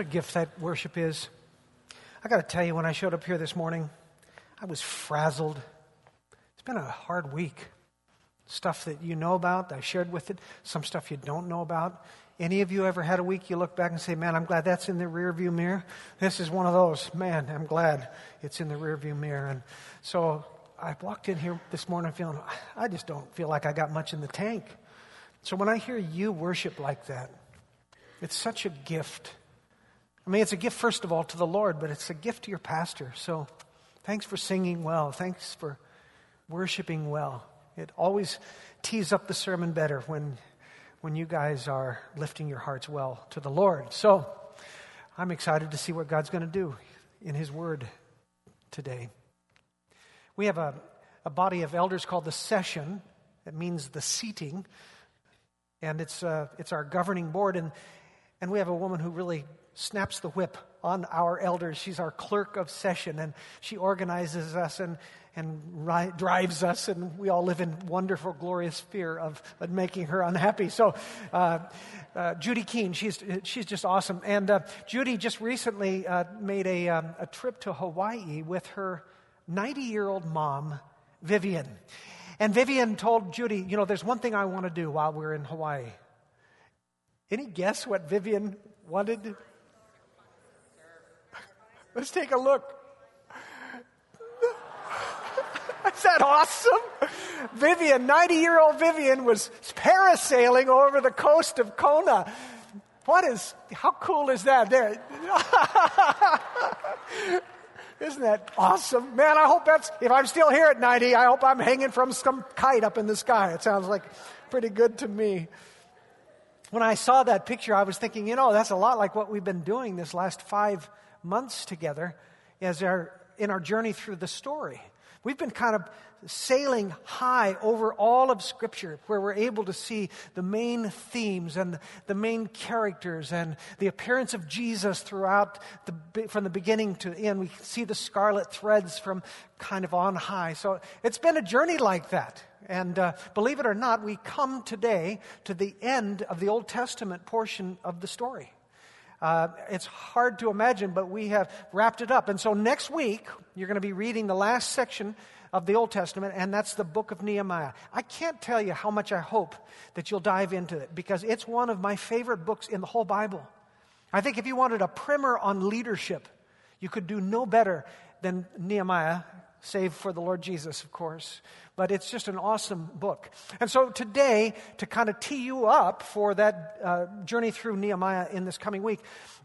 What a gift that worship is. I got to tell you, when I showed up here this morning, I was frazzled. It's been a hard week. Stuff that you know about, I shared with it, some stuff you don't know about. Any of you ever had a week you look back and say, Man, I'm glad that's in the rearview mirror? This is one of those. Man, I'm glad it's in the rearview mirror. And so I walked in here this morning feeling, I just don't feel like I got much in the tank. So when I hear you worship like that, it's such a gift. I mean, it's a gift, first of all, to the Lord, but it's a gift to your pastor. So thanks for singing well. Thanks for worshiping well. It always tees up the sermon better when, when you guys are lifting your hearts well to the Lord. So I'm excited to see what God's going to do in His Word today. We have a, a body of elders called the session. It means the seating. And it's, uh, it's our governing board. And and we have a woman who really snaps the whip on our elders. She's our clerk of session, and she organizes us and, and ri- drives us, and we all live in wonderful, glorious fear of, of making her unhappy. So, uh, uh, Judy Keene, she's, she's just awesome. And uh, Judy just recently uh, made a, um, a trip to Hawaii with her 90 year old mom, Vivian. And Vivian told Judy, you know, there's one thing I want to do while we're in Hawaii. Any guess what Vivian wanted? Let's take a look. Is that awesome? Vivian, 90 year old Vivian, was parasailing over the coast of Kona. What is, how cool is that? There. Isn't that awesome? Man, I hope that's, if I'm still here at 90, I hope I'm hanging from some kite up in the sky. It sounds like pretty good to me when I saw that picture, I was thinking, you know, that's a lot like what we've been doing this last five months together as our, in our journey through the story. We've been kind of sailing high over all of Scripture, where we're able to see the main themes and the main characters and the appearance of Jesus throughout the, from the beginning to the end. We see the scarlet threads from kind of on high. So it's been a journey like that. And uh, believe it or not, we come today to the end of the Old Testament portion of the story. Uh, it's hard to imagine, but we have wrapped it up. And so next week, you're going to be reading the last section of the Old Testament, and that's the book of Nehemiah. I can't tell you how much I hope that you'll dive into it because it's one of my favorite books in the whole Bible. I think if you wanted a primer on leadership, you could do no better than Nehemiah, save for the Lord Jesus, of course but it's just an awesome book. And so today, to kind of tee you up for that uh, journey through Nehemiah in this coming week,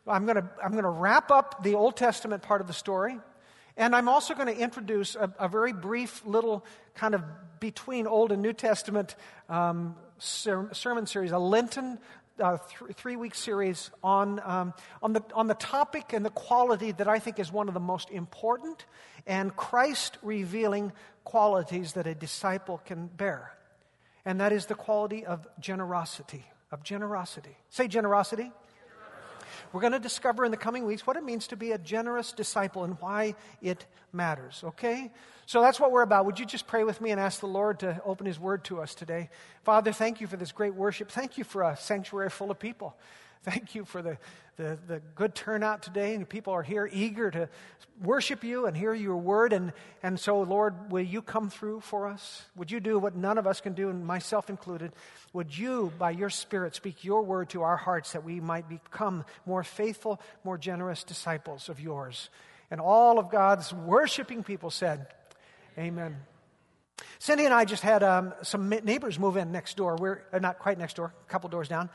I'm going to I'm going to wrap up the Old Testament part of the story. And I'm also going to introduce a, a very brief little kind of between Old and New Testament um, ser- sermon series, a Lenten uh, th- three week series on, um, on, the, on the topic and the quality that I think is one of the most important and Christ revealing qualities that a disciple can bear. And that is the quality of generosity. Of generosity. Say generosity. We're going to discover in the coming weeks what it means to be a generous disciple and why it matters, okay? So that's what we're about. Would you just pray with me and ask the Lord to open His Word to us today? Father, thank you for this great worship. Thank you for a sanctuary full of people. Thank you for the, the, the, good turnout today. And people are here eager to worship you and hear your word. And, and so, Lord, will you come through for us? Would you do what none of us can do, and myself included? Would you, by your Spirit, speak your word to our hearts that we might become more faithful, more generous disciples of yours? And all of God's worshiping people said, Amen. Cindy and I just had um, some neighbors move in next door. We're uh, not quite next door, a couple doors down.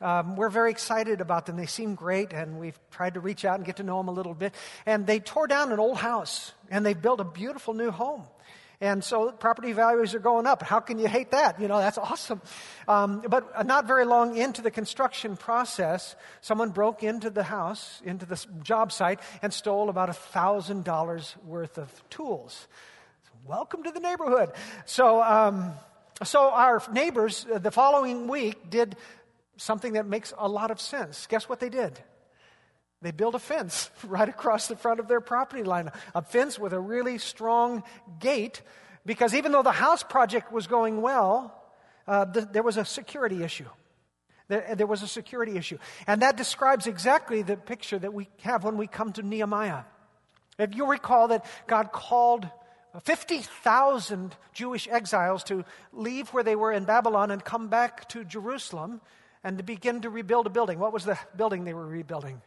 Um, we're very excited about them. They seem great, and we've tried to reach out and get to know them a little bit. And they tore down an old house, and they built a beautiful new home. And so property values are going up. How can you hate that? You know, that's awesome. Um, but not very long into the construction process, someone broke into the house, into the job site, and stole about $1,000 worth of tools welcome to the neighborhood. So, um, so our neighbors uh, the following week did something that makes a lot of sense. Guess what they did? They built a fence right across the front of their property line, a fence with a really strong gate, because even though the house project was going well, uh, th- there was a security issue. There, there was a security issue. And that describes exactly the picture that we have when we come to Nehemiah. If you recall that God called 50,000 Jewish exiles to leave where they were in Babylon and come back to Jerusalem and to begin to rebuild a building. What was the building they were rebuilding?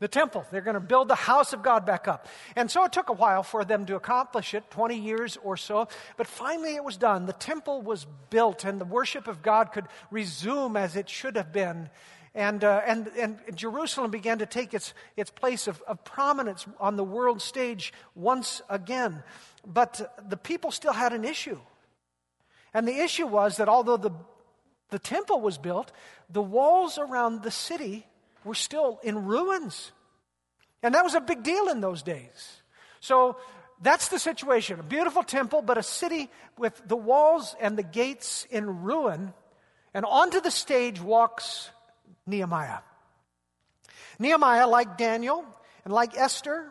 The temple. They're going to build the house of God back up. And so it took a while for them to accomplish it 20 years or so. But finally it was done. The temple was built and the worship of God could resume as it should have been. And, uh, and, and Jerusalem began to take its, its place of, of prominence on the world stage once again. But the people still had an issue. And the issue was that although the, the temple was built, the walls around the city were still in ruins. And that was a big deal in those days. So that's the situation. A beautiful temple, but a city with the walls and the gates in ruin. And onto the stage walks Nehemiah. Nehemiah, like Daniel and like Esther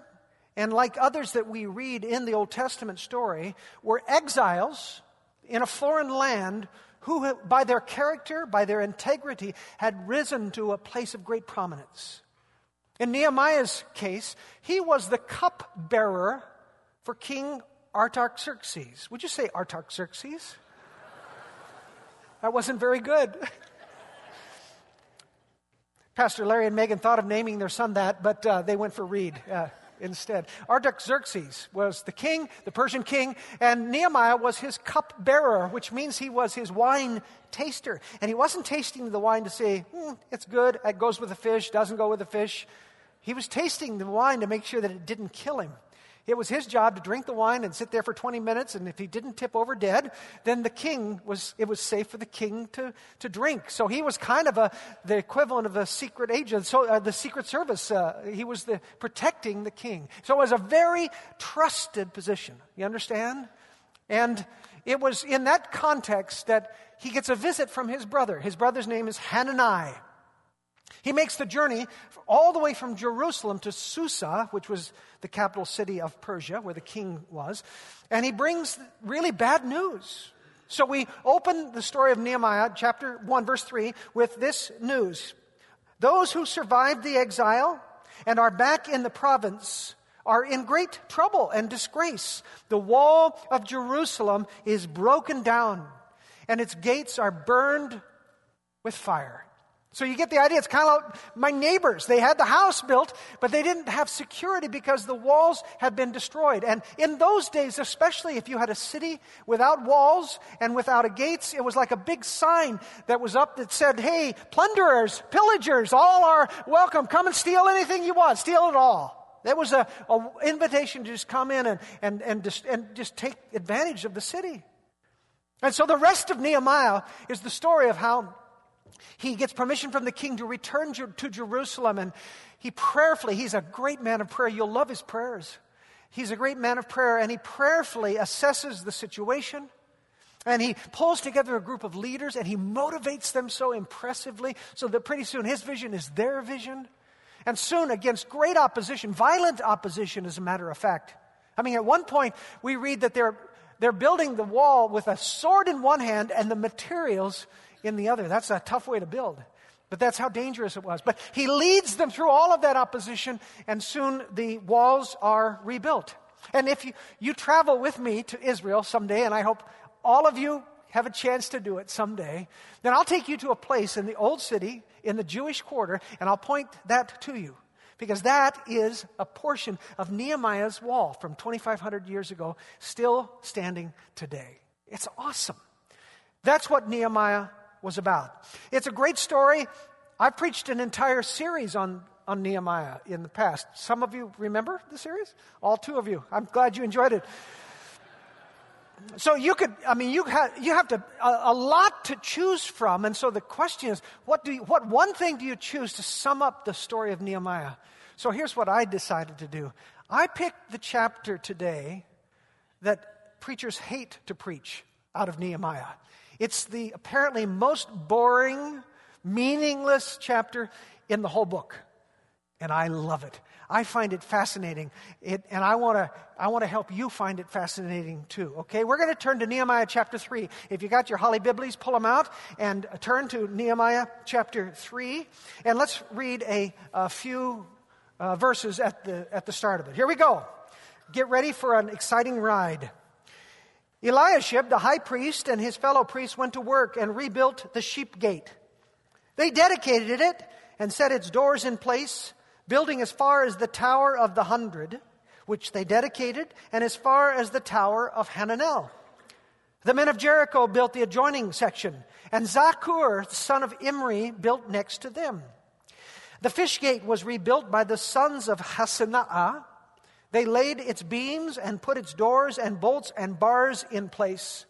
and like others that we read in the Old Testament story, were exiles in a foreign land who, by their character, by their integrity, had risen to a place of great prominence. In Nehemiah's case, he was the cupbearer for King Artaxerxes. Would you say Artaxerxes? That wasn't very good. Pastor Larry and Megan thought of naming their son that, but uh, they went for Reed. Uh, instead. Artaxerxes was the king, the Persian king, and Nehemiah was his cupbearer, which means he was his wine taster. And he wasn't tasting the wine to say, hmm, it's good, it goes with the fish, doesn't go with the fish. He was tasting the wine to make sure that it didn't kill him. It was his job to drink the wine and sit there for 20 minutes, and if he didn't tip over dead, then the king was, it was safe for the king to, to drink. So he was kind of a, the equivalent of a secret agent, so uh, the secret service. Uh, he was the, protecting the king. So it was a very trusted position. You understand? And it was in that context that he gets a visit from his brother. His brother's name is Hanani. He makes the journey all the way from Jerusalem to Susa, which was the capital city of Persia, where the king was, and he brings really bad news. So we open the story of Nehemiah, chapter 1, verse 3, with this news Those who survived the exile and are back in the province are in great trouble and disgrace. The wall of Jerusalem is broken down, and its gates are burned with fire. So you get the idea. It's kind of like my neighbors. They had the house built, but they didn't have security because the walls had been destroyed. And in those days, especially if you had a city without walls and without a gates, it was like a big sign that was up that said, Hey, plunderers, pillagers, all are welcome. Come and steal anything you want. Steal it all. That was an invitation to just come in and, and, and, just, and just take advantage of the city. And so the rest of Nehemiah is the story of how he gets permission from the king to return to Jerusalem, and he prayerfully, he's a great man of prayer. You'll love his prayers. He's a great man of prayer, and he prayerfully assesses the situation. And he pulls together a group of leaders and he motivates them so impressively so that pretty soon his vision is their vision. And soon, against great opposition, violent opposition, as a matter of fact. I mean, at one point, we read that they're, they're building the wall with a sword in one hand and the materials in the other. That's a tough way to build. But that's how dangerous it was. But he leads them through all of that opposition, and soon the walls are rebuilt. And if you, you travel with me to Israel someday, and I hope all of you have a chance to do it someday, then I'll take you to a place in the old city, in the Jewish quarter, and I'll point that to you. Because that is a portion of Nehemiah's wall from 2,500 years ago, still standing today. It's awesome. That's what Nehemiah was about. It's a great story. I've preached an entire series on, on Nehemiah in the past. Some of you remember the series? All two of you. I'm glad you enjoyed it. So you could, I mean, you have, you have to, a, a lot to choose from. And so the question is, what, do you, what one thing do you choose to sum up the story of Nehemiah? So here's what I decided to do. I picked the chapter today that preachers hate to preach out of Nehemiah. It's the apparently most boring, meaningless chapter in the whole book. and I love it. I find it fascinating, it, and I want to I want to help you find it fascinating too. Okay, we're going to turn to Nehemiah chapter three. If you got your Holly Biblies, pull them out and turn to Nehemiah chapter three, and let's read a, a few uh, verses at the at the start of it. Here we go. Get ready for an exciting ride. Eliashib, the high priest, and his fellow priests went to work and rebuilt the sheep gate. They dedicated it and set its doors in place building as far as the Tower of the Hundred, which they dedicated, and as far as the Tower of Hananel. The men of Jericho built the adjoining section, and Zaccur, son of Imri, built next to them. The fish gate was rebuilt by the sons of Hassenaah. They laid its beams and put its doors and bolts and bars in place.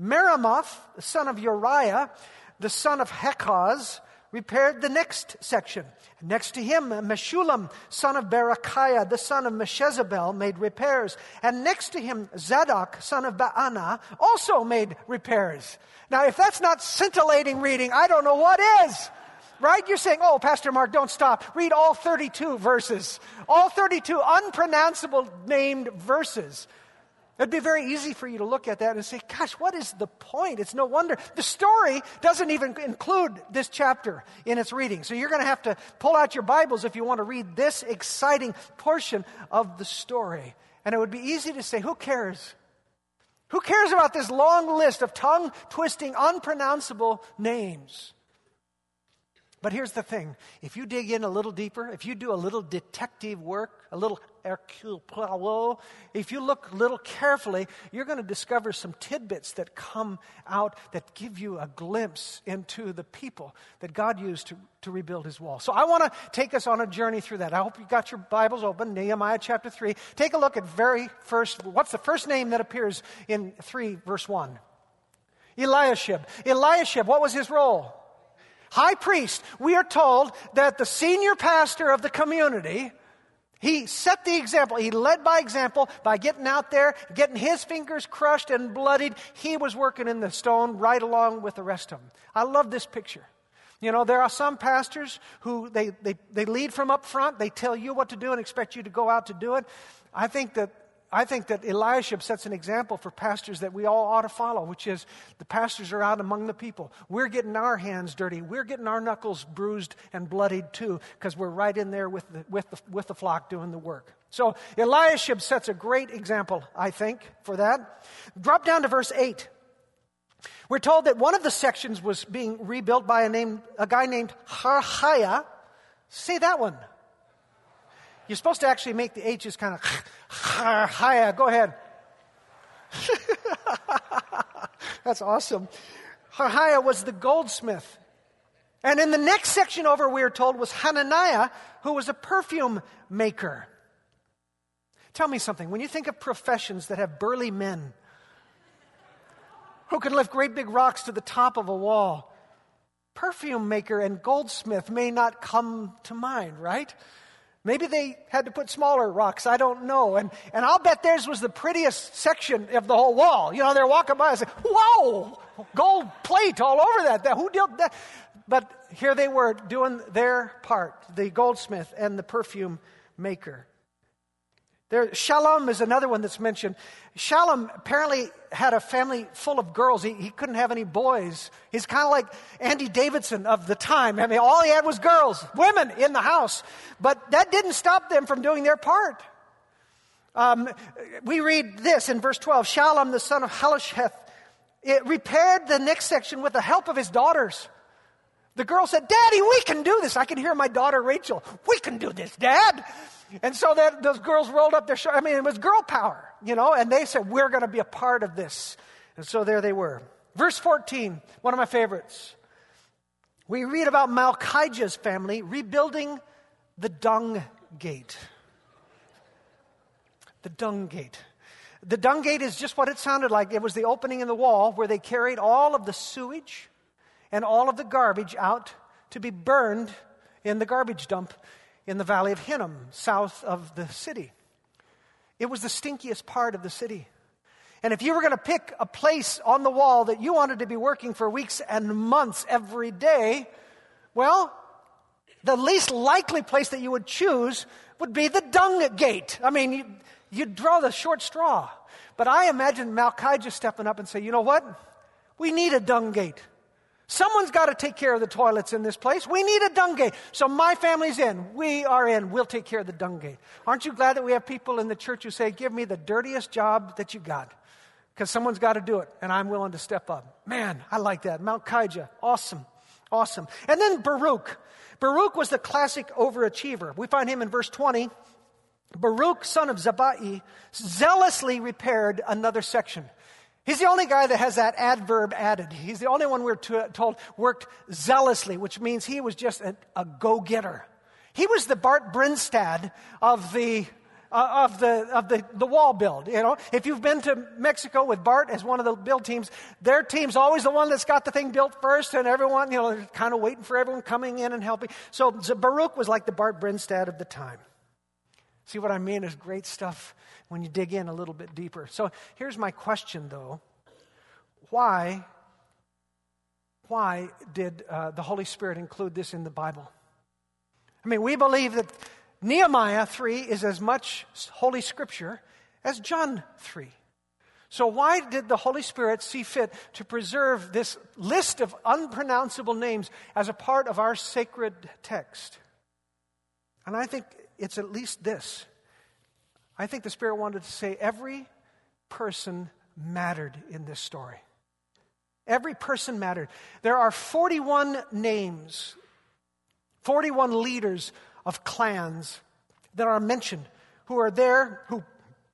Meremoth, son of Uriah, the son of Hakkoz, repaired the next section. Next to him, Meshullam, son of Berechiah, the son of Meshezabel, made repairs. And next to him, Zadok, son of Baana, also made repairs. Now, if that's not scintillating reading, I don't know what is. Right? You're saying, oh, Pastor Mark, don't stop. Read all 32 verses. All 32 unpronounceable named verses. It'd be very easy for you to look at that and say, gosh, what is the point? It's no wonder. The story doesn't even include this chapter in its reading. So you're going to have to pull out your Bibles if you want to read this exciting portion of the story. And it would be easy to say, who cares? Who cares about this long list of tongue twisting, unpronounceable names? But here's the thing if you dig in a little deeper, if you do a little detective work, a little Hercule Poirot, if you look a little carefully, you're going to discover some tidbits that come out that give you a glimpse into the people that God used to, to rebuild his wall. So I want to take us on a journey through that. I hope you got your Bibles open, Nehemiah chapter 3. Take a look at very first, what's the first name that appears in 3 verse 1? Eliashib. Eliashib, what was his role? High priest, we are told that the senior pastor of the community, he set the example. He led by example by getting out there, getting his fingers crushed and bloodied. He was working in the stone right along with the rest of them. I love this picture. You know, there are some pastors who they, they, they lead from up front. They tell you what to do and expect you to go out to do it. I think that I think that Eliashib sets an example for pastors that we all ought to follow, which is the pastors are out among the people. We're getting our hands dirty. We're getting our knuckles bruised and bloodied too, because we're right in there with the, with, the, with the flock doing the work. So Eliashib sets a great example, I think, for that. Drop down to verse 8. We're told that one of the sections was being rebuilt by a, name, a guy named Harhaiah. Say that one. You're supposed to actually make the H's kind of higher. Go ahead. That's awesome. Harhaiah was the goldsmith. And in the next section over, we are told, was Hananiah, who was a perfume maker. Tell me something. When you think of professions that have burly men who can lift great big rocks to the top of a wall, perfume maker and goldsmith may not come to mind, right? Maybe they had to put smaller rocks. I don't know. And, and I'll bet theirs was the prettiest section of the whole wall. You know, they're walking by and say, whoa, gold plate all over that. that who did that? But here they were doing their part, the goldsmith and the perfume maker. There, Shallum is another one that's mentioned. Shallum apparently had a family full of girls. He, he couldn't have any boys. He's kind of like Andy Davidson of the time. I mean, all he had was girls, women in the house. But that didn't stop them from doing their part. Um, we read this in verse 12 Shallum, the son of Hallohesh, repaired the next section with the help of his daughters. The girl said, Daddy, we can do this. I can hear my daughter Rachel. We can do this, Dad. And so that those girls rolled up their shoulders. I mean, it was girl power, you know, and they said, We're going to be a part of this. And so there they were. Verse 14, one of my favorites. We read about Malchijah's family rebuilding the dung gate. The dung gate. The dung gate is just what it sounded like. It was the opening in the wall where they carried all of the sewage and all of the garbage out to be burned in the garbage dump in the valley of Hinnom, south of the city. It was the stinkiest part of the city. And if you were going to pick a place on the wall that you wanted to be working for weeks and months every day, well, the least likely place that you would choose would be the dung gate. I mean, you, you'd draw the short straw. But I imagine Malchijah stepping up and say, you know what? We need a dung gate. Someone's got to take care of the toilets in this place. We need a dung gate. So my family's in. We are in. We'll take care of the dung gate. Aren't you glad that we have people in the church who say, give me the dirtiest job that you got? Because someone's got to do it, and I'm willing to step up. Man, I like that. Malchijah, Awesome. Awesome. And then Baruch. Baruch was the classic overachiever. We find him in verse 20. Baruch, son of Zabbai, zealously repaired another section. He's the only guy that has that adverb added. He's the only one we're told worked zealously, which means he was just a, a go getter. He was the Bart Brinstad of the uh, of the of the, the wall build. You know, if you've been to Mexico with Bart as one of the build teams, their team's always the one that's got the thing built first, and everyone, you know, kind of waiting for everyone coming in and helping. So Baruch was like the Bart Brinstad of the time. See what I mean? Is great stuff when you dig in a little bit deeper. So here's my question, though: Why? Why did uh, the Holy Spirit include this in the Bible? I mean, we believe that Nehemiah 3 is as much Holy Scripture as John 3. So, why did the Holy Spirit see fit to preserve this list of unpronounceable names as a part of our sacred text? And I think it's at least this. I think the Spirit wanted to say every person mattered in this story. Every person mattered. There are 41 names, 41 leaders of clans that are mentioned who are there, who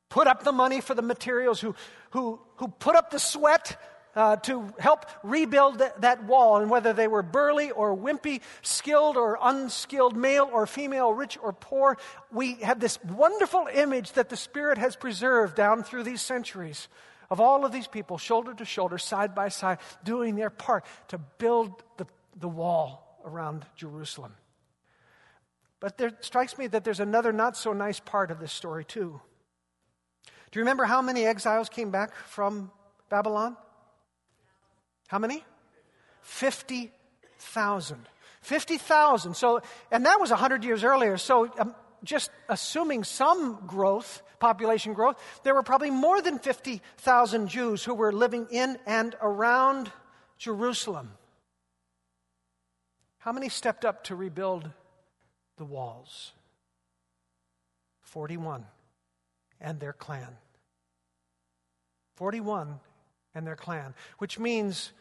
put up the money for the materials, who, who, who put up the sweat uh, to help rebuild th- that wall. And whether they were burly or wimpy, skilled or unskilled, male or female, rich or poor, we have this wonderful image that the Spirit has preserved down through these centuries of all of these people, shoulder to shoulder, side by side, doing their part to build the, the wall around Jerusalem. But there strikes me that there's another not so nice part of this story, too. Do you remember how many exiles came back from Babylon? How many? 50,000. 50,000. So, and that was 100 years earlier. So, um, just assuming some growth, population growth, there were probably more than 50,000 Jews who were living in and around Jerusalem. How many stepped up to rebuild the walls. 41 and their clan. 41 and their clan, which means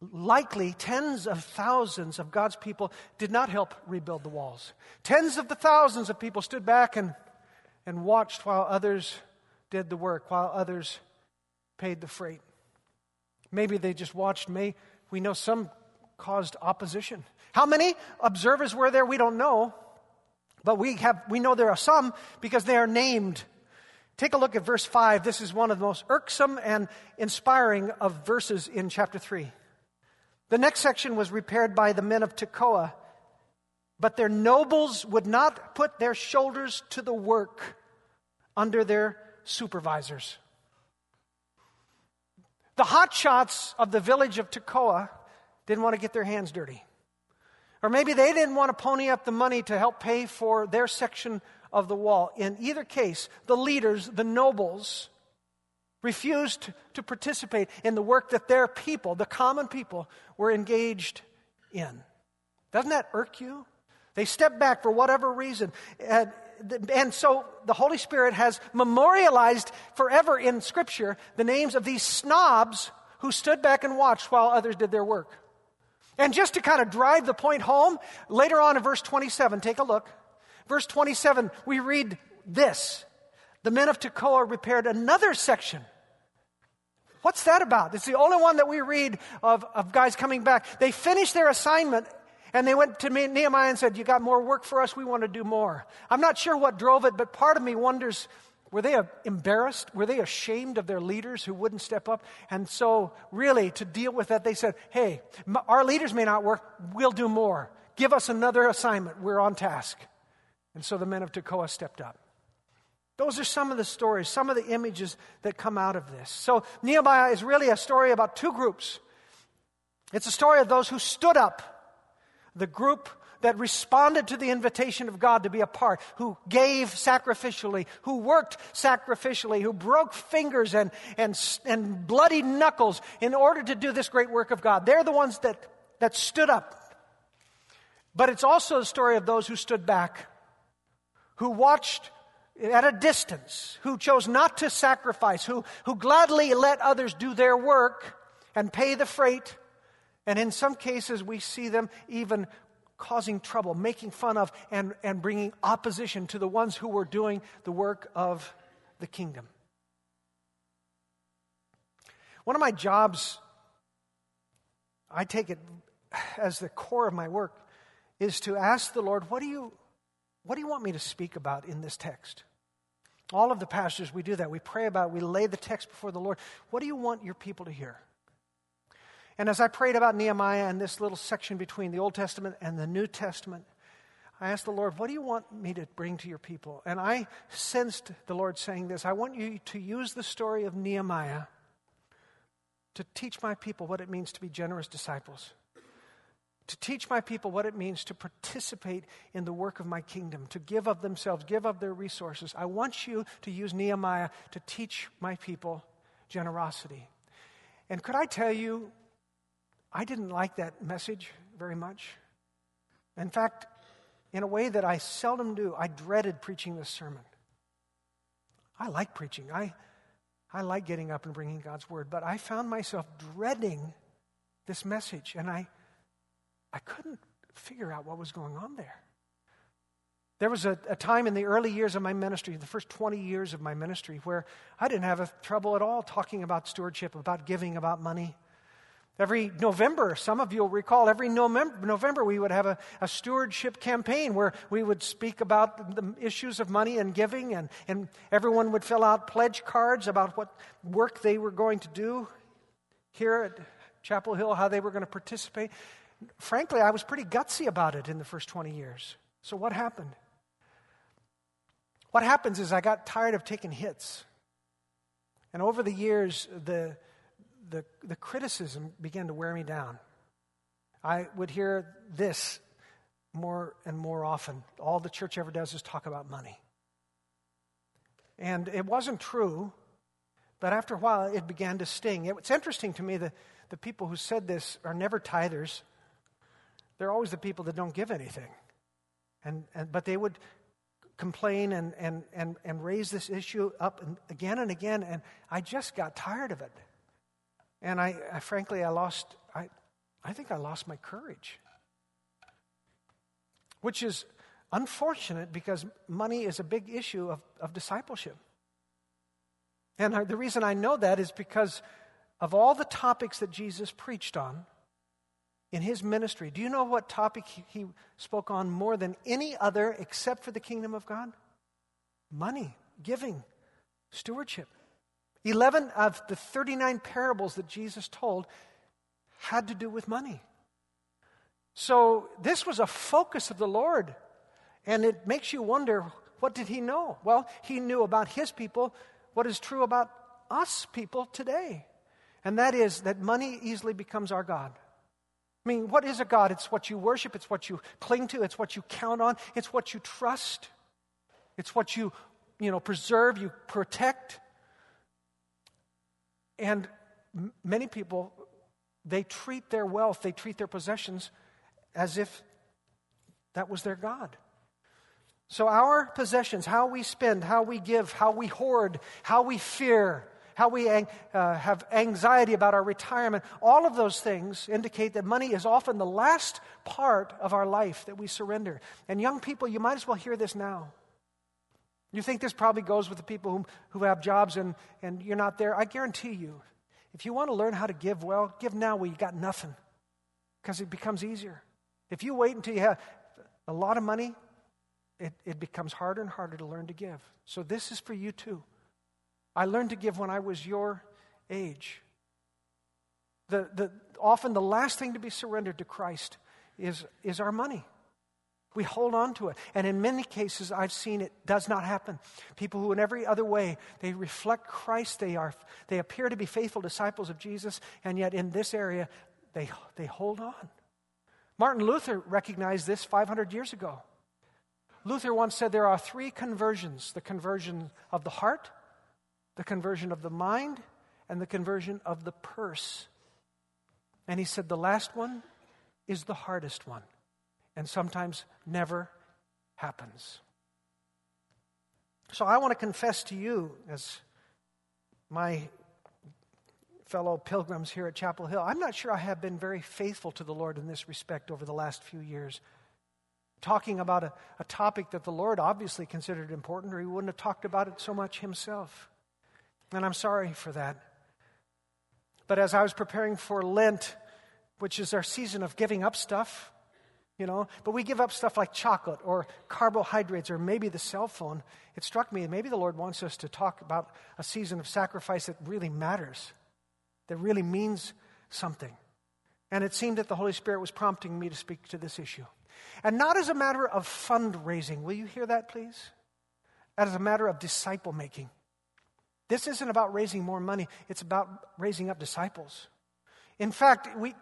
likely tens of thousands of God's people did not help rebuild the walls. Tens of the thousands of people stood back and, and watched while others did the work, while others paid the freight. Maybe they just watched. May we know some caused opposition. How many observers were there? We don't know. But we, have, we know there are some because they are named. Take a look at verse 5. This is one of the most irksome and inspiring of verses in chapter 3. The next section was repaired by the men of Tekoa, but their nobles would not put their shoulders to the work under their supervisors. The hotshots of the village of Tekoa didn't want to get their hands dirty. Or maybe they didn't want to pony up the money to help pay for their section of the wall. In either case, the leaders, the nobles, refused to participate in the work that their people, the common people, were engaged in. Doesn't that irk you? They stepped back for whatever reason. And, and so the Holy Spirit has memorialized forever in Scripture the names of these snobs who stood back and watched while others did their work. And just to kind of drive the point home, later on in verse 27, take a look. Verse 27, we read this The men of Tekoa repaired another section. What's that about? It's the only one that we read of, of guys coming back. They finished their assignment and they went to Nehemiah and said, You got more work for us? We want to do more. I'm not sure what drove it, but part of me wonders were they embarrassed? Were they ashamed of their leaders who wouldn't step up? And so, really, to deal with that, they said, Hey, our leaders may not work. We'll do more. Give us another assignment. We're on task. And so the men of Tekoa stepped up. Those are some of the stories, some of the images that come out of this. So, Nehemiah is really a story about two groups. It's a story of those who stood up, the group that responded to the invitation of God to be a part, who gave sacrificially, who worked sacrificially, who broke fingers and, and, and bloody knuckles in order to do this great work of God. They're the ones that, that stood up. But it's also a story of those who stood back, who watched at a distance, who chose not to sacrifice, who, who gladly let others do their work and pay the freight. And in some cases, we see them even causing trouble, making fun of, and, and bringing opposition to the ones who were doing the work of the kingdom. One of my jobs, I take it as the core of my work, is to ask the Lord, what do you, what do you want me to speak about in this text? All of the pastors, we do that. We pray about it. We lay the text before the Lord. What do you want your people to hear? And as I prayed about Nehemiah and this little section between the Old Testament and the New Testament, I asked the Lord, What do you want me to bring to your people? And I sensed the Lord saying this I want you to use the story of Nehemiah to teach my people what it means to be generous disciples to teach my people what it means to participate in the work of my kingdom, to give of themselves, give of their resources. I want you to use Nehemiah to teach my people generosity. And could I tell you, I didn't like that message very much. In fact, in a way that I seldom do, I dreaded preaching this sermon. I like preaching. I, I like getting up and bringing God's word, but I found myself dreading this message. And I, I couldn't figure out what was going on there. There was a, a, time in the early years of my ministry, the first 20 years of my ministry, where I didn't have a, trouble at all talking about stewardship, about giving, about money. Every November, some of you will recall, every November, we would have a, a, stewardship campaign where we would speak about the issues of money and giving, and, and everyone would fill out pledge cards about what work they were going to do here at Chapel Hill, how they were going to participate frankly, I was pretty gutsy about it in the first 20 years. So, what happened? What happens is I got tired of taking hits. And over the years, the, the, the criticism began to wear me down. I would hear this more and more often. All the church ever does is talk about money. And it wasn't true, but after a while, it began to sting. It's interesting to me that the people who said this are never tithers. They're always the people that don't give anything. And, and, but they would complain and, and, and, and raise this issue up again and again, and I just got tired of it. And I, I frankly, I lost, I, I think I lost my courage. Which is unfortunate because money is a big issue of, of discipleship. And the reason I know that is because of all the topics that Jesus preached on, in his ministry, do you know what topic he spoke on more than any other except for the kingdom of God? Money, giving, stewardship. 11 of the 39 parables that Jesus told had to do with money. So this was a focus of the Lord. And it makes you wonder what did he know? Well, he knew about his people what is true about us people today. And that is that money easily becomes our God. I mean, what is a God? It's what you worship, it's what you cling to, it's what you count on, it's what you trust, it's what you, you know, preserve, you protect. And many people, they treat their wealth, they treat their possessions as if that was their God. So, our possessions, how we spend, how we give, how we hoard, how we fear, how we uh, have anxiety about our retirement, all of those things indicate that money is often the last part of our life that we surrender. And young people, you might as well hear this now. You think this probably goes with the people who, who have jobs and, and you're not there. I guarantee you, if you want to learn how to give well, give now where you got nothing because it becomes easier. If you wait until you have a lot of money, it, it becomes harder and harder to learn to give. So this is for you too. I learned to give when I was your age. The, the, often the last thing to be surrendered to Christ is, is our money. We hold on to it. And in many cases, I've seen it does not happen. People who, in every other way, they reflect Christ, they, are, they appear to be faithful disciples of Jesus, and yet in this area, they, they hold on. Martin Luther recognized this 500 years ago. Luther once said there are three conversions the conversion of the heart, the conversion of the mind, and the conversion of the purse. And he said the last one is the hardest one, and sometimes never happens. So I want to confess to you, as my fellow pilgrims here at Chapel Hill, I'm not sure I have been very faithful to the Lord in this respect over the last few years. Talking about a, a topic that the Lord obviously considered important, or He wouldn't have talked about it so much Himself. And I'm sorry for that. But as I was preparing for Lent, which is our season of giving up stuff, you know, but we give up stuff like chocolate or carbohydrates or maybe the cell phone. It struck me maybe the Lord wants us to talk about a season of sacrifice that really matters, that really means something. And it seemed that the Holy Spirit was prompting me to speak to this issue. And not as a matter of fundraising. Will you hear that, please? As a matter of disciple making. This isn't about raising more money, it's about raising up disciples. In fact, we,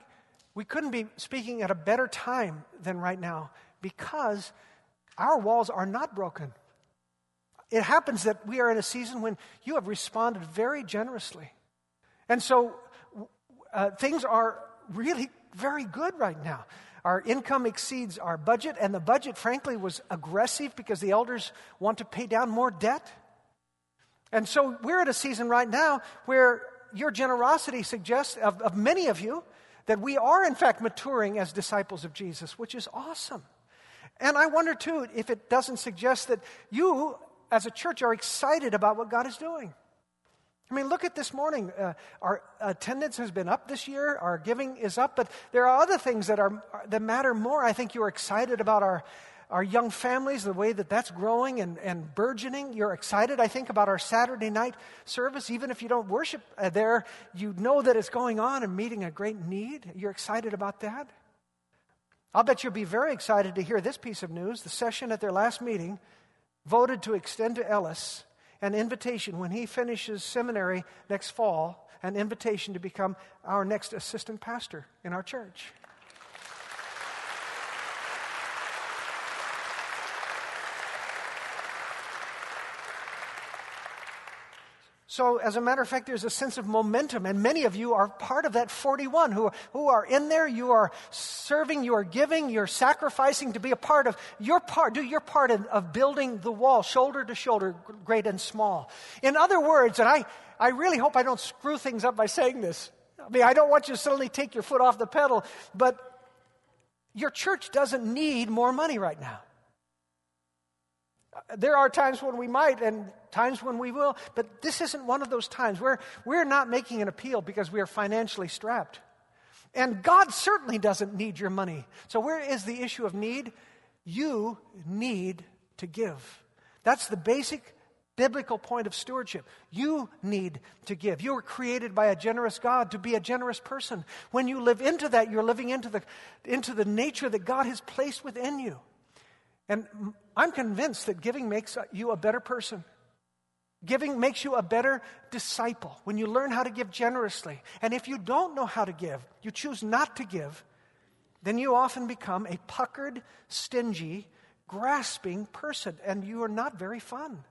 we couldn't be speaking at a better time than right now because our walls are not broken. It happens that we are in a season when you have responded very generously. And so uh, things are really very good right now. Our income exceeds our budget, and the budget, frankly, was aggressive because the elders want to pay down more debt. And so we're at a season right now where your generosity suggests, of, of many of you, that we are, in fact, maturing as disciples of Jesus, which is awesome. And I wonder, too, if it doesn't suggest that you, as a church, are excited about what God is doing. I mean, look at this morning. Uh, our attendance has been up this year. Our giving is up, but there are other things that are that matter more. I think you're excited about our our young families, the way that that's growing and, and burgeoning. You're excited, I think, about our Saturday night service. Even if you don't worship uh, there, you know that it's going on and meeting a great need. You're excited about that. I'll bet you'll be very excited to hear this piece of news. The session at their last meeting voted to extend to Ellis an invitation when he finishes seminary next fall, an invitation to become our next assistant pastor in our church. So, as a matter of fact, there's a sense of momentum, and many of you are part of that 41 who, who are in there. You are serving, you are giving, you're sacrificing to be a part of your part, do your part of, of building the wall, shoulder to shoulder, great and small. In other words, and I, I really hope I don't screw things up by saying this. I mean, I don't want you to suddenly take your foot off the pedal, but your church doesn't need more money right now. There are times when we might and times when we will, but this isn't one of those times. We're, we're not making an appeal because we are financially strapped. And God certainly doesn't need your money. So, where is the issue of need? You need to give. That's the basic biblical point of stewardship. You need to give. You were created by a generous God to be a generous person. When you live into that, you're living into the, into the nature that God has placed within you. And I'm convinced that giving makes you a better person. Giving makes you a better disciple when you learn how to give generously. And if you don't know how to give, you choose not to give, then you often become a puckered, stingy, grasping person, and you are not very fun.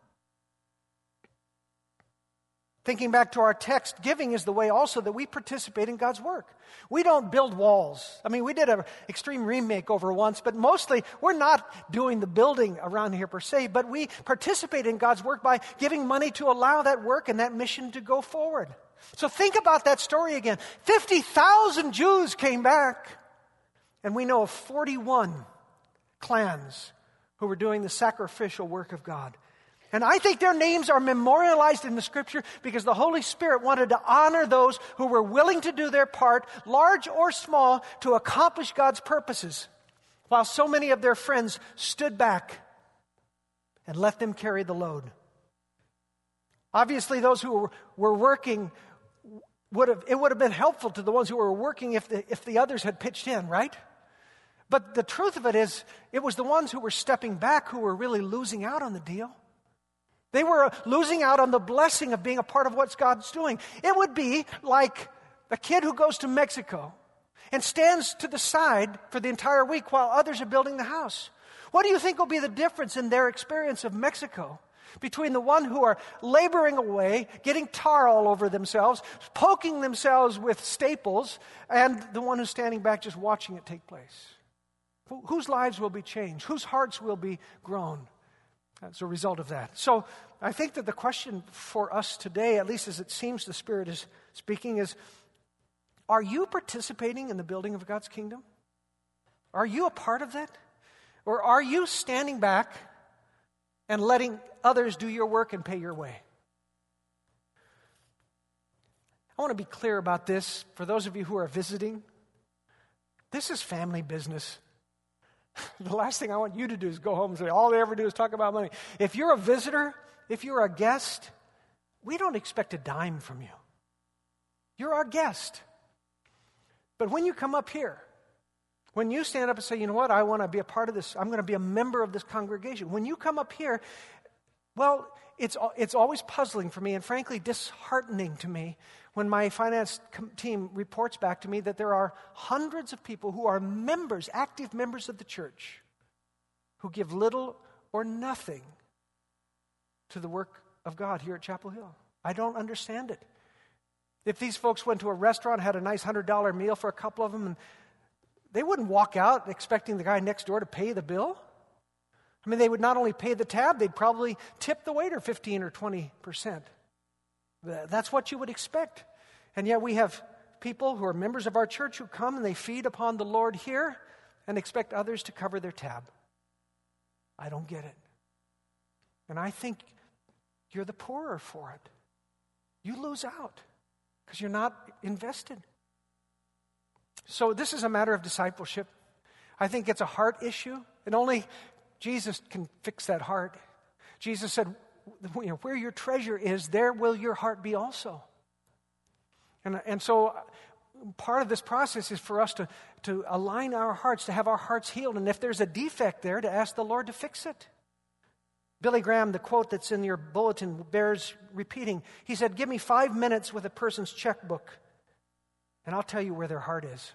Thinking back to our text, giving is the way also that we participate in God's work. We don't build walls. I mean, we did an extreme remake over once, but mostly we're not doing the building around here per se, but we participate in God's work by giving money to allow that work and that mission to go forward. So think about that story again. 50,000 Jews came back, and we know of 41 clans who were doing the sacrificial work of God. And I think their names are memorialized in the scripture because the Holy Spirit wanted to honor those who were willing to do their part, large or small, to accomplish God's purposes, while so many of their friends stood back and let them carry the load. Obviously, those who were working would have, it would have been helpful to the ones who were working if the, if the others had pitched in, right? But the truth of it is, it was the ones who were stepping back who were really losing out on the deal. They were losing out on the blessing of being a part of what God's doing. It would be like a kid who goes to Mexico and stands to the side for the entire week while others are building the house? What do you think will be the difference in their experience of Mexico between the one who are laboring away, getting tar all over themselves, poking themselves with staples, and the one who's standing back just watching it take place? Whose lives will be changed? Whose hearts will be grown as a result of that? So I think that the question for us today, at least as it seems the Spirit is speaking, is are you participating in the building of God's kingdom? Are you a part of that? Or are you standing back and letting others do your work and pay your way? I want to be clear about this for those of you who are visiting. This is family business. the last thing I want you to do is go home and say, all they ever do is talk about money. If you're a visitor, if you're a guest, we don't expect a dime from you. You're our guest. But when you come up here, when you stand up and say, you know what, I want to be a part of this, I'm going to be a member of this congregation. When you come up here, well, it's, it's always puzzling for me and frankly disheartening to me when my finance team reports back to me that there are hundreds of people who are members, active members of the church, who give little or nothing to the work of God here at Chapel Hill. I don't understand it. If these folks went to a restaurant, had a nice $100 meal for a couple of them, and they wouldn't walk out expecting the guy next door to pay the bill. I mean, they would not only pay the tab, they'd probably tip the waiter 15 or 20 percent. That's what you would expect. And yet we have people who are members of our church who come and they feed upon the Lord here and expect others to cover their tab. I don't get it. And I think you're the poorer for it. You lose out because you're not invested. So, this is a matter of discipleship. I think it's a heart issue, and only Jesus can fix that heart. Jesus said, where your treasure is, there will your heart be also. And, and so uh, part of this process is for us to, to align our hearts, to have our hearts healed. And if there's a defect there, to ask the Lord to fix it. Billy Graham, the quote that's in your bulletin bears repeating. He said, Give me five minutes with a person's checkbook, and I'll tell you where their heart is.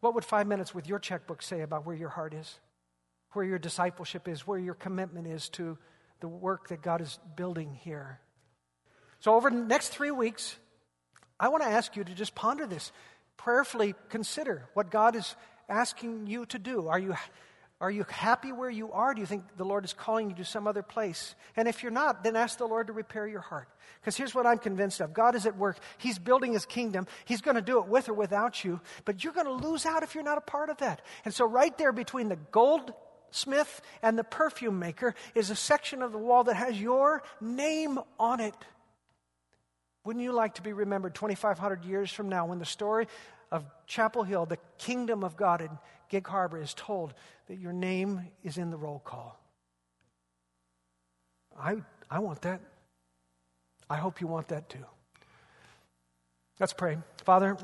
What would five minutes with your checkbook say about where your heart is? where your discipleship is, where your commitment is to the work that God is building here. So, over the next three weeks, I want to ask you to just ponder this, prayerfully consider what God is asking you to do. Are you, are you happy where you are? Do you think the Lord is calling you to some other place? And if you're not, then ask the Lord to repair your heart. Because here's what I'm convinced of God is at work. He's building His kingdom. He's going to do it with or without you, but you're going to lose out if you're not a part of that. And so, right there between the goldsmith and the perfume maker is a section of the wall that has your name on it. Wouldn't you like to be remembered 2,500 years from now when the story of Chapel Hill, the kingdom of God in Gig Harbor, is told that your name is in the roll call? I, I want that. I hope you want that too. Let's pray. Father,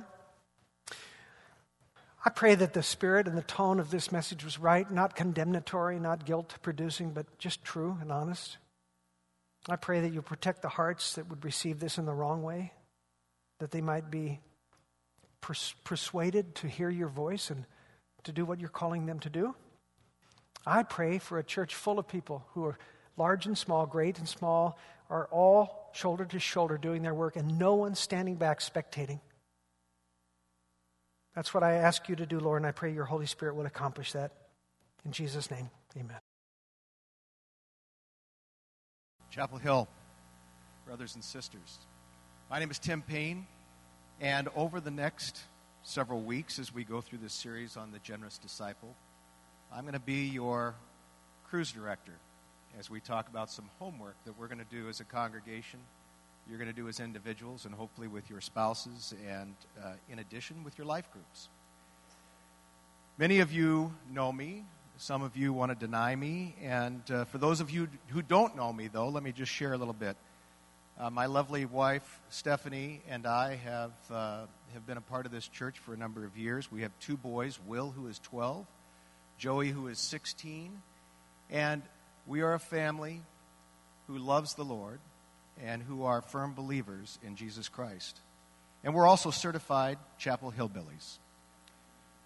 I pray that the spirit and the tone of this message was right, not condemnatory, not guilt producing, but just true and honest. I pray that you protect the hearts that would receive this in the wrong way, that they might be pers- persuaded to hear your voice and to do what you're calling them to do. I pray for a church full of people who are large and small, great and small, are all shoulder to shoulder doing their work, and no one standing back spectating. That's what I ask you to do, Lord, and I pray your Holy Spirit will accomplish that. In Jesus' name, amen. Chapel Hill, brothers and sisters. My name is Tim Payne, and over the next several weeks, as we go through this series on the generous disciple, I'm going to be your cruise director as we talk about some homework that we're going to do as a congregation you're going to do as individuals and hopefully with your spouses and uh, in addition with your life groups. Many of you know me. Some of you want to deny me. And uh, for those of you who don't know me, though, let me just share a little bit. Uh, my lovely wife, Stephanie, and I have, uh, have been a part of this church for a number of years. We have two boys Will, who is 12, Joey, who is 16. And we are a family who loves the Lord and who are firm believers in Jesus Christ. and we're also certified Chapel Hillbillies.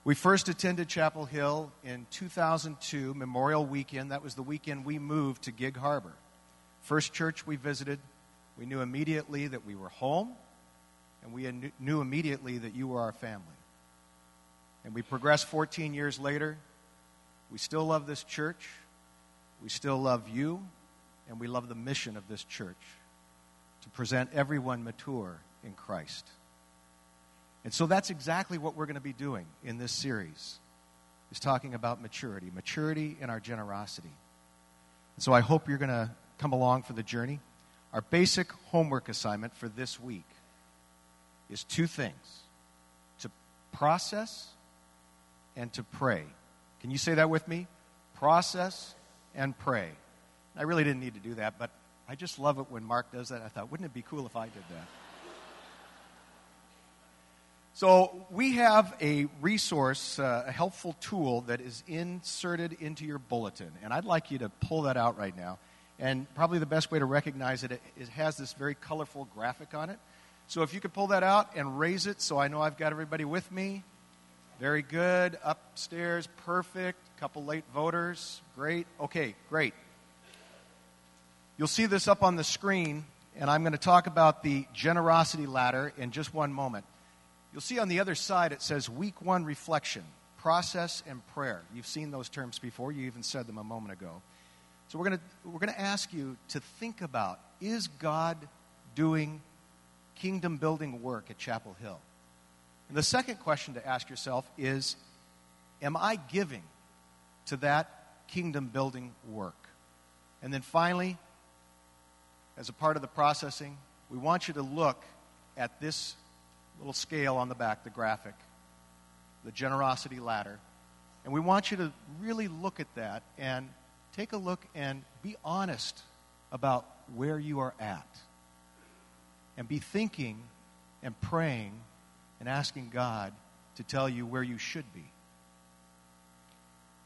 We first attended Chapel Hill in 2002, Memorial Weekend. That was the weekend we moved to Gig Harbor. First church we visited, we knew immediately that we were home, and we knew immediately that you were our family. And we progressed 14 years later. We still love this church. We still love you. And we love the mission of this church to present everyone mature in Christ. And so that's exactly what we're going to be doing in this series is talking about maturity, maturity in our generosity. And so I hope you're going to come along for the journey. Our basic homework assignment for this week is two things to process and to pray. Can you say that with me? Process and pray. I really didn't need to do that, but I just love it when Mark does that. I thought, wouldn't it be cool if I did that? So, we have a resource, uh, a helpful tool that is inserted into your bulletin. And I'd like you to pull that out right now. And probably the best way to recognize it, it has this very colorful graphic on it. So, if you could pull that out and raise it so I know I've got everybody with me. Very good. Upstairs, perfect. Couple late voters. Great. Okay, great. You'll see this up on the screen, and I'm going to talk about the generosity ladder in just one moment. You'll see on the other side it says week one reflection, process, and prayer. You've seen those terms before, you even said them a moment ago. So we're going to, we're going to ask you to think about is God doing kingdom building work at Chapel Hill? And the second question to ask yourself is Am I giving to that kingdom building work? And then finally, as a part of the processing, we want you to look at this little scale on the back, the graphic, the generosity ladder. And we want you to really look at that and take a look and be honest about where you are at. And be thinking and praying and asking God to tell you where you should be.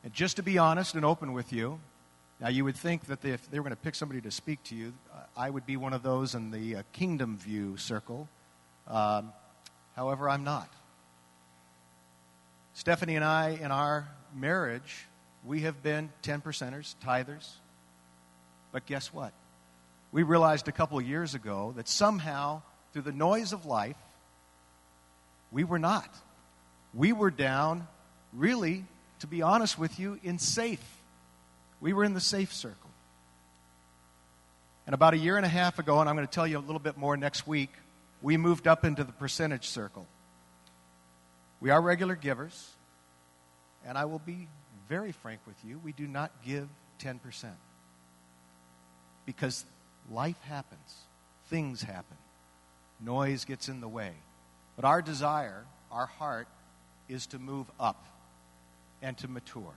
And just to be honest and open with you, now you would think that if they were going to pick somebody to speak to you, I would be one of those in the uh, kingdom view circle. Um, However, I'm not. Stephanie and I, in our marriage, we have been 10 percenters, tithers. But guess what? We realized a couple years ago that somehow, through the noise of life, we were not. We were down, really, to be honest with you, in safe. We were in the safe circle. And about a year and a half ago, and I'm going to tell you a little bit more next week, we moved up into the percentage circle. We are regular givers, and I will be very frank with you, we do not give 10%. Because life happens, things happen, noise gets in the way. But our desire, our heart, is to move up and to mature.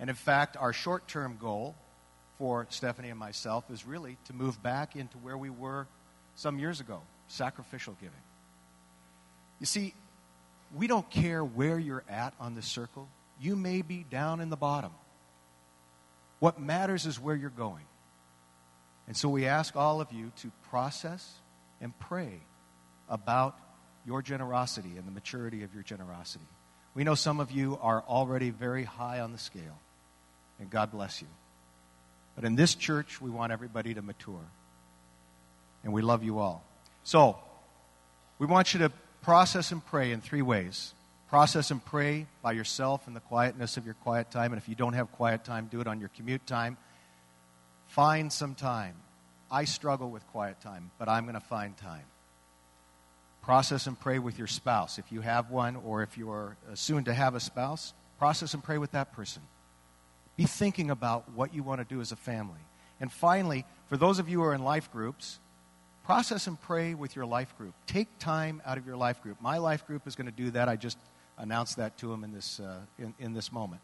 And in fact, our short term goal for Stephanie and myself is really to move back into where we were some years ago sacrificial giving. You see, we don't care where you're at on the circle. You may be down in the bottom. What matters is where you're going. And so we ask all of you to process and pray about your generosity and the maturity of your generosity. We know some of you are already very high on the scale, and God bless you. But in this church, we want everybody to mature. And we love you all. So, we want you to process and pray in three ways. Process and pray by yourself in the quietness of your quiet time. And if you don't have quiet time, do it on your commute time. Find some time. I struggle with quiet time, but I'm going to find time. Process and pray with your spouse. If you have one, or if you are uh, soon to have a spouse, process and pray with that person. Be thinking about what you want to do as a family. And finally, for those of you who are in life groups, process and pray with your life group. Take time out of your life group. My life group is going to do that. I just announced that to them in this, uh, in, in this moment.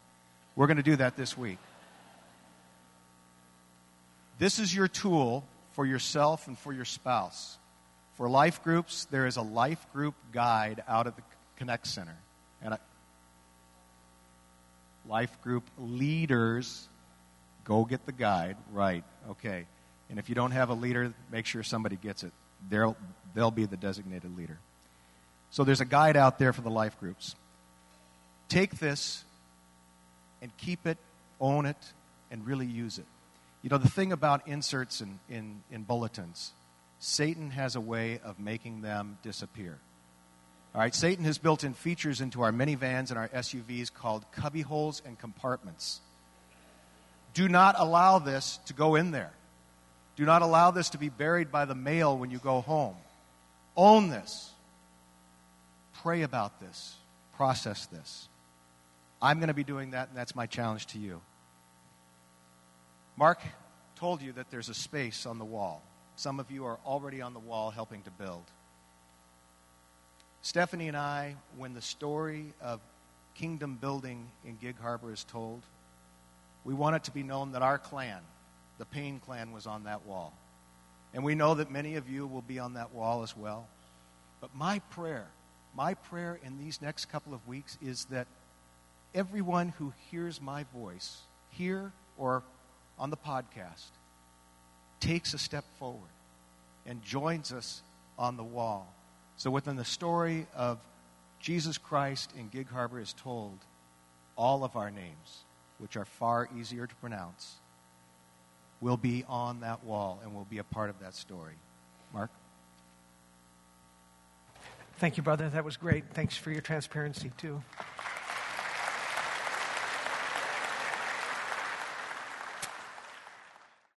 We're going to do that this week. This is your tool for yourself and for your spouse. For life groups, there is a life group guide out at the Connect Center. And I, life group leaders, go get the guide. Right, okay. And if you don't have a leader, make sure somebody gets it. They'll, they'll be the designated leader. So there's a guide out there for the life groups. Take this and keep it, own it, and really use it. You know, the thing about inserts in, in, in bulletins, Satan has a way of making them disappear. All right, Satan has built in features into our minivans and our SUVs called cubby holes and compartments. Do not allow this to go in there. Do not allow this to be buried by the mail when you go home. Own this. Pray about this. Process this. I'm going to be doing that, and that's my challenge to you. Mark told you that there's a space on the wall. Some of you are already on the wall helping to build. Stephanie and I, when the story of kingdom building in Gig Harbor is told, we want it to be known that our clan, the Payne clan, was on that wall. And we know that many of you will be on that wall as well. But my prayer, my prayer in these next couple of weeks is that everyone who hears my voice, here or on the podcast, takes a step forward and joins us on the wall so, within the story of Jesus Christ in Gig Harbor is told, all of our names, which are far easier to pronounce, will be on that wall and will be a part of that story. Mark? Thank you, brother. That was great. Thanks for your transparency, too.